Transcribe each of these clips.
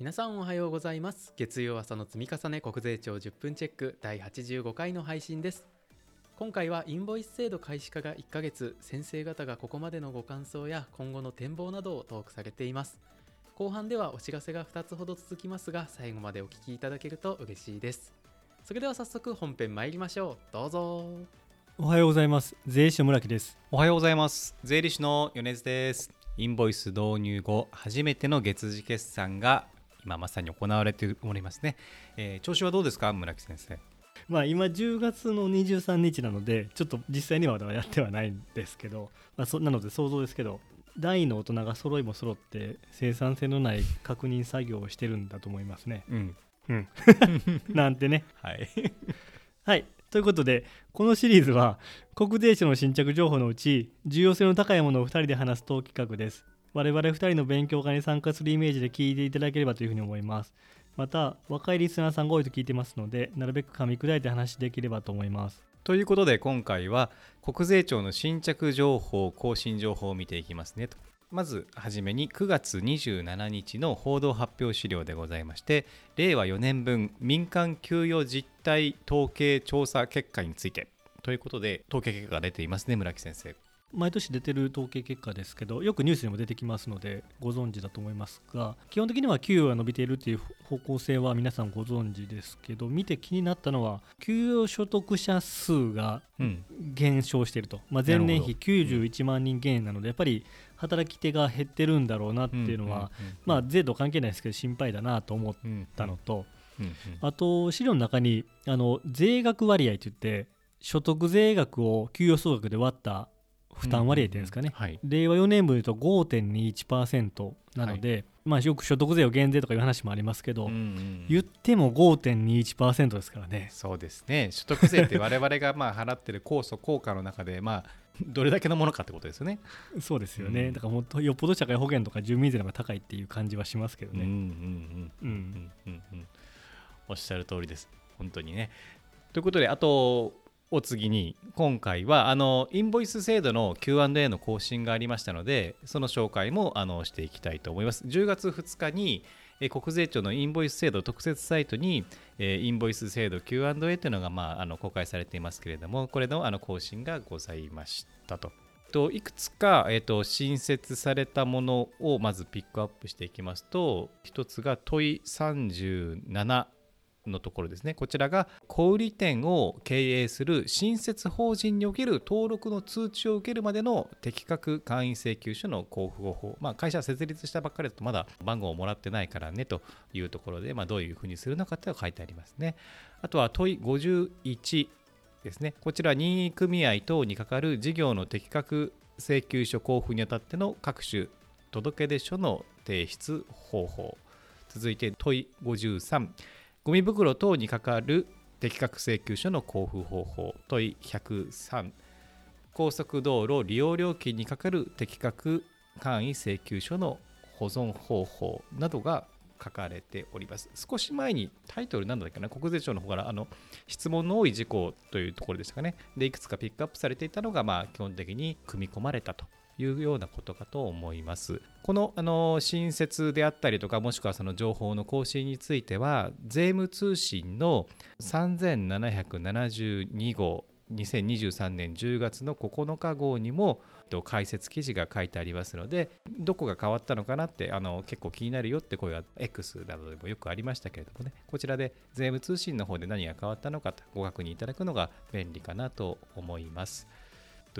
皆さんおはようございます。月曜朝の積み重ね国税庁10分チェック第85回の配信です。今回はインボイス制度開始化が1ヶ月先生方がここまでのご感想や今後の展望などをトークされています。後半ではお知らせが2つほど続きますが最後までお聞きいただけると嬉しいです。それでは早速本編参りましょう。どうぞ。おはようございます。税理士の村木です。おはようございます。税理士の米津です。インボイス導入後初めての月次決算が今まさに行われておりますね、えー、調子はどうですか？村木先生。まあ今10月の23日なのでちょっと実際にはやってはないんですけど、まあ、そなので想像ですけど大の大人が揃いも揃って生産性のない確認作業をしてるんだと思いますね。うん、うん、なんてね。はい、はい、ということでこのシリーズは国税庁の新着情報のうち重要性の高いものを2人で話す当企画です。我々2人の勉強会に参加するイメージで聞いていただければというふうに思います。また、若いリスナーさんが多いと聞いてますので、なるべく噛み砕いて話できればと思います。ということで、今回は国税庁の新着情報、更新情報を見ていきますねと。まずはじめに9月27日の報道発表資料でございまして令和4年分民間給与実態統計調査結果についてということで統計結果が出ていますね村木先生毎年出てる統計結果ですけどよくニュースにも出てきますのでご存知だと思いますが基本的には給与が伸びているという方向性は皆さんご存知ですけど見て気になったのは給与所得者数が減少していると、まあ、前年比91万人減なのでやっぱり働き手が減ってるんだろうなっていうのは、まあ、税と関係ないですけど心配だなと思ったのと、あと資料の中にあの税額割合といって所得税額を給与総額で割った負担割合ですかね、はい、令和4年分で言うと5.21%なので、はい、まあ、よく所得税を減税とかいう話もありますけど、うんうん、言っても5.21%ですからね。そうですね所得税って我々がまあ払ってる控訴効果の中で、まあ、どれだけのものかってことですよね。そうですよね、うん、だからもっとよっぽど社会保険とか住民税の方が高いっていう感じはしますけどね。おっしゃる通りです。本当にね。ということで、あと、を次に今回はあのインボイス制度の Q&A の更新がありましたのでその紹介もあのしていきたいと思います10月2日に国税庁のインボイス制度特設サイトにインボイス制度 Q&A というのが、まあ、あの公開されていますけれどもこれのあの更新がございましたと。といくつか、えーと、新設されたものをまずピックアップしていきますと一つが問い37のところですね。こちらが小売店を経営する新設法人における登録の通知を受けるまでの適格会員請求書の交付方法、まあ、会社設立したばっかりだとまだ番号をもらってないからねというところで、まあ、どういうふうにするのかって書いてありますね。あとは問い51ですね。こちら任意組合等にかかる事業の適格請求書交付にあたっての各種届出書の提出方法。続いて問い53ゴミ袋等にかかる適格請求書の交付方法問い103高速道路利用料金にかかる適格簡易請求書の保存方法などが書かれております。少し前にタイトルなんだっけな、国税庁の方からあの質問の多い事項というところでしたかね。で、いくつかピックアップされていたのが、まあ、基本的に組み込まれたというようなことかと思います。このあの新設であったりとかもしくはその情報の更新については税務通信の3772号2023年10月の9日号にも解説記事が書いてありますのでどこが変わったのかなってあの結構気になるよって声が X などでもよくありましたけれどもねこちらで税務通信の方で何が変わったのかとご確認いただくのが便利かなと思います。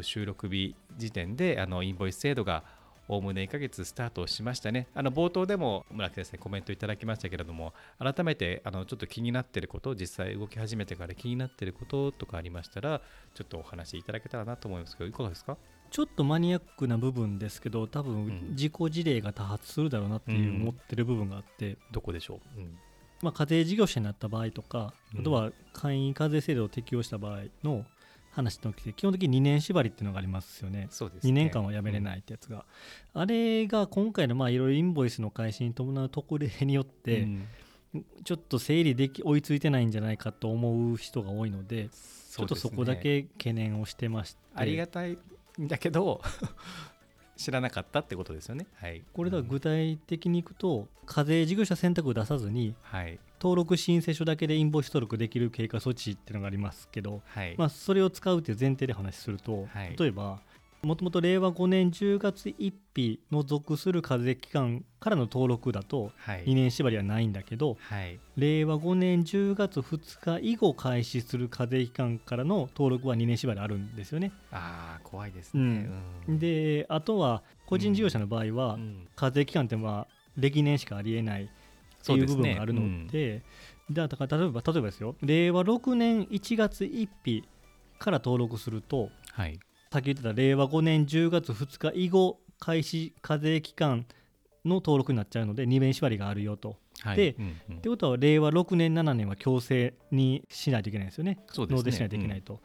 収録日時点であのインボイス制度がおおむね1ヶ月スタートしましたね。あの冒頭でも村木先生コメントいただきましたけれども、改めてあのちょっと気になっていること、実際動き始めてから気になっていることとかありましたら、ちょっとお話しいただけたらなと思いますけど、いかがですか？ちょっとマニアックな部分ですけど、多分事故事例が多発するだろうなっていう思ってる部分があって、うん、どこでしょう、うん。まあ、家庭事業者になった場合とか、あとは簡易課税制度を適用した場合の話の起きて基本的に2年縛りっていうのがありますよね。そうですね。2年間はやめれないってやつが、うん、あれが今回のまあいろいろインボイスの開始に伴う特例によって、うん、ちょっと整理でき追いついてないんじゃないかと思う人が多いので、ね、ちょっとそこだけ懸念をしてまして。ありがたいんだけど知らなかったってことですよね。はい、これでは具体的にいくと課税事業者選択を出さずにはい。登録申請書だけでインボイス登録できる経過措置っていうのがありますけど、はい、まあ、それを使うという前提で話すると、はい。例えばもともと令和5年10月1日の属する課税期間からの登録だとはい。2年縛りはないんだけどはい。令和5年10月2日以後開始する課税期間からの登録は2年縛りあるんですよね。ああ怖いですね。うん。うん。であとは個人事業者の場合は、うん。課税期間ってまあ歴年しかありえないっていう部分があるので、だから例えば例えばですよ。令和6年1月1日から登録するとはいさっき言ってた令和5年10月2日以後開始課税期間の登録になっちゃうので2年縛りがあるよと。はいでうんうんってことは令和6年7年は強制にしないといけないですよね。そうですね納税しないといけないと。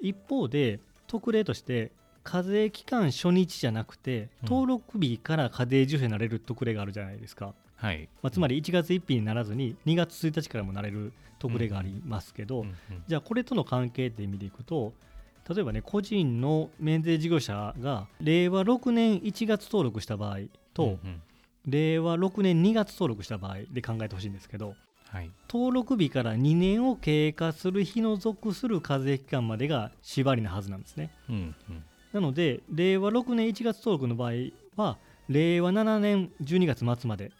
一方で特例として課税期間初日じゃなくてうん登録日から課税事業者になれる特例があるじゃないですか。はいまあ、つまり1月1日にならずに2月1日からもなれる特例がありますけど、うんうんじゃあこれとの関係って意味でいくと例えばね個人の免税事業者が令和6年1月登録した場合と、うんうん。令和6年2月登録した場合で考えてほしいんですけどはい。登録日から2年を経過する日の属する課税期間までが縛りなはずなんですね。うんうん。なので令和6年1月登録の場合は令和7年12月末まで。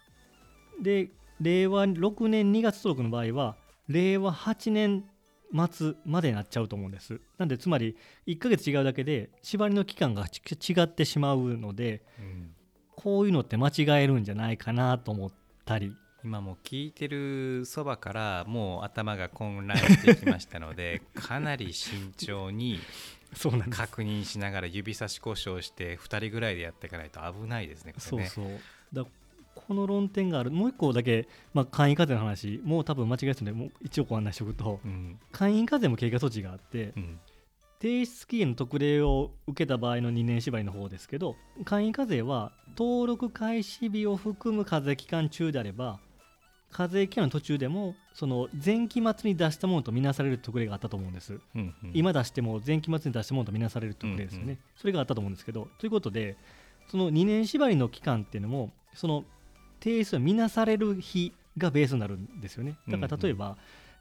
で令和6年2月登録の場合は令和8年末までなっちゃうと思うんです。なんでつまり1ヶ月違うだけで縛りの期間がち違ってしまうのでうん。こういうのって間違えるんじゃないかなと思ったり。今もう聞いてるそばからもう頭が混乱してきましたので かなり慎重に確認しながら指差し故障して2人ぐらいでやっていかないと危ないですねこれね。そうそう。だこの論点がある。もう一個だけ、まあ、簡易課税の話。もう多分間違えてるのでもう一応ご案内しておくと。うん。簡易課税も経過措置があってうん。提出期限の特例を受けた場合の2年縛りの方ですけど簡易課税は登録開始日を含む課税期間中であれば課税期間の途中でもその前期末に出したものとみなされる特例があったと思うんです、うんうん。今出しても前期末に出したものとみなされる特例ですよね、うんうん。それがあったと思うんですけどということでその2年縛りの期間っていうのもその提出を見なされる日がベースになるんですよね。だから例えば、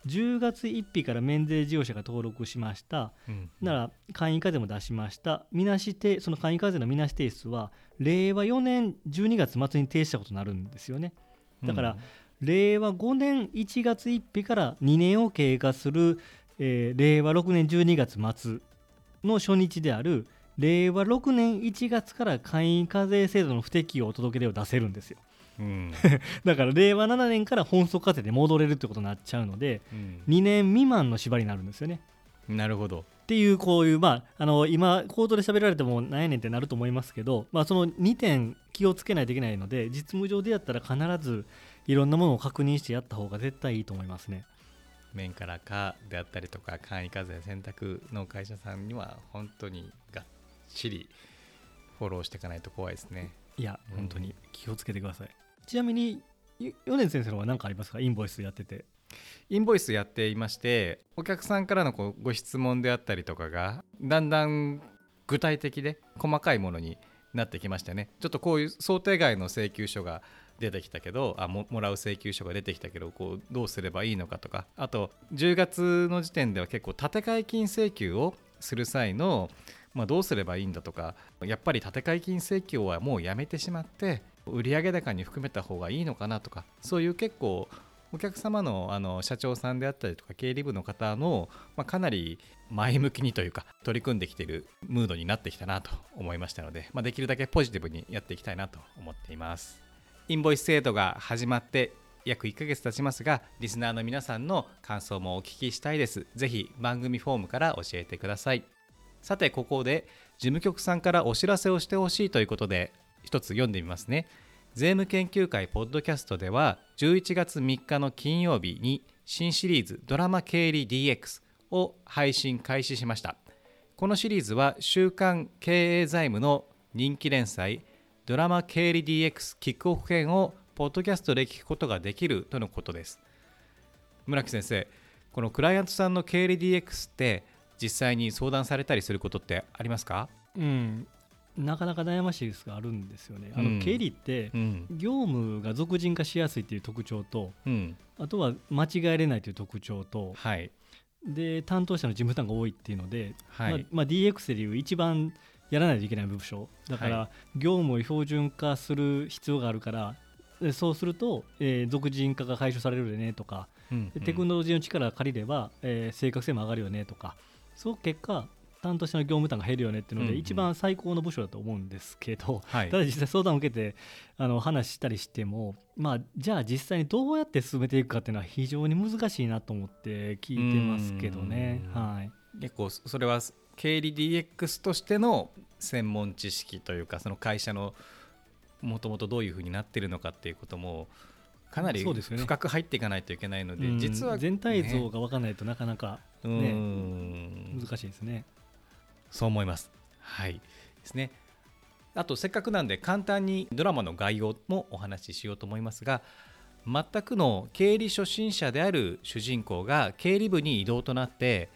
10月1日から免税事業者が登録しました。うんなら簡易課税も出しました。みなしてその簡易課税のみなし提出は令和4年12月末に提出したことになるんですよね。だから令和5年1月1日から2年を経過する、えー令和6年12月末の初日である令和6年1月から簡易課税制度の不適用届け出を出せるんですようん。だから令和7年から本則課税で戻れるってことになっちゃうのでうん。2年未満の縛りになるんですよね。なるほど。っていうこういうまああの今口頭で喋られてもなんやねんってなると思いますけど、まあ、その2点気をつけないといけないので実務上でやったら必ずいろんなものを確認してやった方が絶対いいと思いますね。面からかであったりとか簡易課税選択の会社さんには本当にがっちりフォローしていかないと怖いですねいやうん本当に気をつけてください。ちなみによ米津先生のは何かありますか？インボイスやってて。インボイスやっていましてお客さんからのこうご質問であったりとかがだんだん具体的で細かいものになってきましたねちょっとこういう想定外の請求書が出てきたけどあももらう請求書が出てきたけどこうどうすればいいのかとかあと10月の時点では結構建て替え金請求をする際の、まあ、どうすればいいんだとかやっぱり建て替え金請求はもうやめてしまって売上高に含めた方がいいのかなとかそういう結構お客様のあの社長さんであったりとか経理部の方の、まあ、かなり前向きにというか取り組んできているムードになってきたなと思いましたので、まあ、できるだけポジティブにやっていきたいなと思っています。インボイス制度が始まって約1ヶ月経ちますがリスナーの皆さんの感想もお聞きしたいです。ぜひ番組フォームから教えてください。さてここで事務局さんからお知らせをしてほしいということで一つ読んでみますね。税務研究会ポッドキャストでは11月3日の金曜日に新シリーズドラマ経理 DX を配信開始しました。このシリーズは週刊経営財務の人気連載ドラマ経理 DX キックオフ編をポッドキャストで聞くことができるとのことです。村木先生このクライアントさんの経理 DX って実際に相談されたりすることってありますか？うん、なかなか悩ましいですがあるんですよね。あの、うん。経理ってうん。業務が俗人化しやすいっていう特徴とうん。あとは間違えれないという特徴とはい。で担当者の事務負担が多いっていうので、はい、まあまあ、DX でいう一番やらないといけない部署。だから、は業務を標準化する必要があるからでそうすると、えー俗人化が解消されるよねとかうんでテクノロジーの力を借りれば、えー正確性も上がるよねとかその結果担当者の業務負担が減るよねっていうので、うんうん。一番最高の部署だと思うんですけど、はい。ただ実際相談を受けてあの話したりしても、まあ、じゃあ実際にどうやって進めていくかっていうのは非常に難しいなと思って聞いてますけどね。うん。はい。結構それは経理 DX としての専門知識というかその会社のもともとどういうふうになってるのかっていうこともかなり深く入っていかないといけないので、うん。実は、全体像が分からないとなかなかうねん難しいですね。そう思います。はいですね。あとせっかくなんで簡単にドラマの概要もお話ししようと思いますが全くの経理初心者である主人公が経理部に異動となって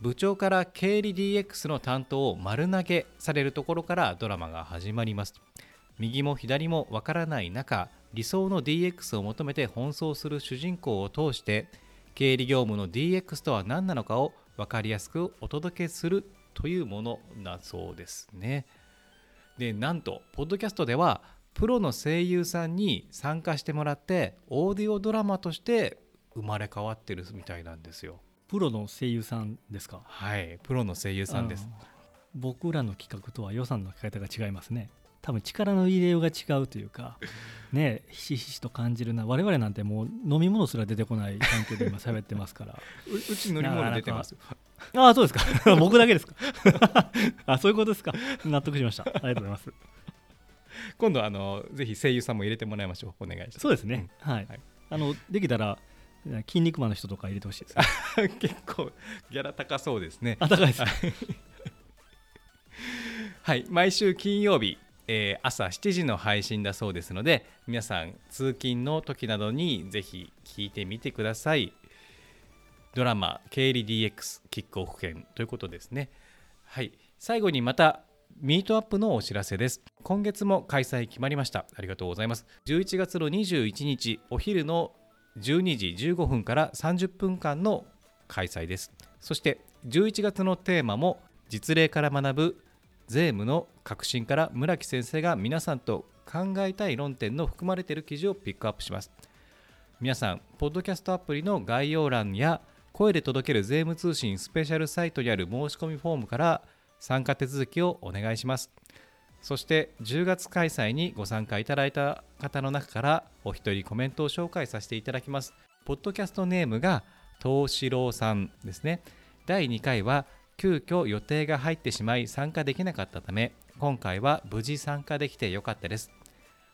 部長から経理 DX の担当を丸投げされるところからドラマが始まります右も左もわからない中理想の DX を求めて奔走する主人公を通して経理業務の DX とは何なのかを分かりやすくお届けするというものだそうですね。でなんとポッドキャストではプロの声優さんに参加してもらってオーディオドラマとして生まれ変わってるみたいなんですよ。プロの声優さんですか？はいプロの声優さんです。僕らの企画とは予算のかけ方が違いますね多分力の入れようが違うというかねひしひしと感じるな我々なんてもう飲み物すら出てこない環境で今喋ってますから。ううち乗り物出てます。よああそうですか。僕だけですか。あそういうことですか。納得しました。ありがとうございます。今度あのぜひ声優さんも入れてもらいましょう。お願いします。そうですね、はい、はい。あのできたら筋肉マンの人とか入れてほしいです、ね、結構ギャラ高そうですね。あ高いですはい。毎週金曜日、えー朝7時の配信だそうですので皆さん通勤の時などにぜひ聞いてみてください。ドラマ「経理 DX キックオフ編」ということですね。はい。最後にまたミートアップのお知らせです。今月も開催決まりました。ありがとうございます。11月の21日お昼の12時15分から30分間の開催です。そして11月のテーマも実例から学ぶ税務の革新から村木先生が皆さんと考えたい論点の含まれている記事をピックアップします。皆さんポッドキャストアプリの概要欄や声で届ける税務通信スペシャルサイトにある申し込みフォームから参加手続きをお願いします。そして10月開催にご参加いただいた方の中からお一人コメントを紹介させていただきます。ポッドキャストネームが東四郎さんですね。第2回は急遽予定が入ってしまい参加できなかったため今回は無事参加できてよかったです。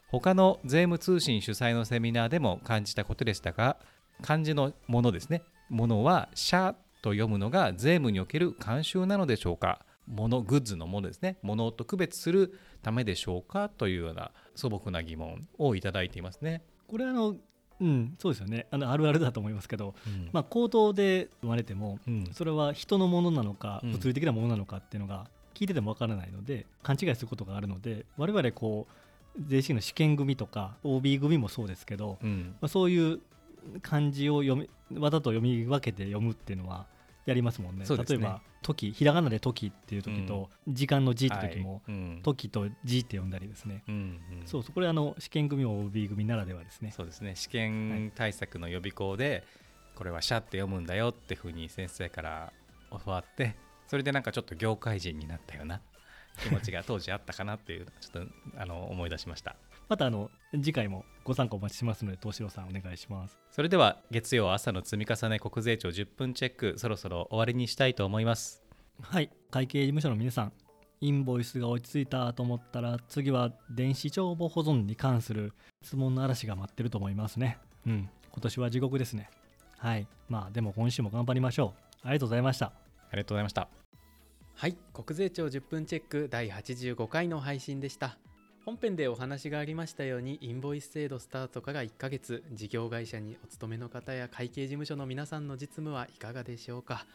他の税務通信主催のセミナーでも感じたことでしたが漢字のものですね。ものは「シャ」と読むのが税務における慣習なのでしょうか。ものグッズのものですね。ものと区別するためでしょうかというような素朴な疑問をいただいていますね、これあのうんそうですよね。あのあるあるだと思いますけど、うん。まあ、口頭で生まれてもうん。それは人のものなのかうん。物理的なものなのかっていうのが聞いててもわからないので勘違いすることがあるので我々こう税理士の試験組とか OB 組もそうですけど、うん。まあ、そういう漢字を読みわざと読み分けて読むっていうのはやりますもんね。ね。例えば「時」ひらがなで「時」っていう時と、時間の「字」って時もはい。うん「時」と「字」って読んだりですね、うんうん。そうそうこれあの試験組も OB 組ならではですね。そうですね。試験対策の予備校で、これは「シャ」って読むんだよってふうに先生から教わってそれでなんかちょっと業界人になったような気持ちが当時あったかなっていうちょっとあの思い出しましたまたあの次回もご参加お待ちしますので東四郎さんお願いします。それでは月曜朝の積み重ね国税庁10分チェックそろそろ終わりにしたいと思います。はい会計事務所の皆さんインボイスが落ち着いたと思ったら次は電子帳簿保存に関する質問の嵐が待ってると思いますね。うん。今年は地獄ですね。はいまあでも今週も頑張りましょう。ありがとうございました。ありがとうございました。はい国税庁10分チェック第85回の配信でした本編でお話がありましたようにインボイス制度スタートから1ヶ月事業会社にお勤めの方や会計事務所の皆さんの実務はいかがでしょうか。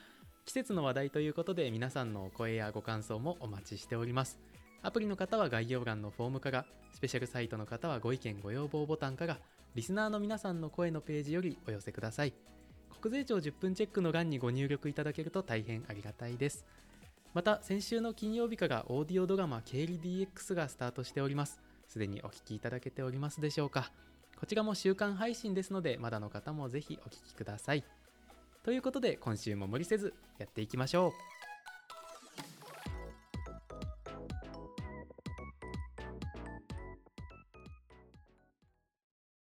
季節の話題ということで皆さんのお声やご感想もお待ちしております。アプリの方は概要欄のフォームからスペシャルサイトの方はご意見ご要望ボタンからリスナーの皆さんの声のページよりお寄せください。国税庁10分チェックの欄にご入力いただけると大変ありがたいです。また先週の金曜日からオーディオドラマ経理 DX がスタートしております。すでにお聴きいただけておりますでしょうか。こちらも週間配信ですのでまだの方もぜひお聴きください。ということで今週も無理せずやっていきましょう。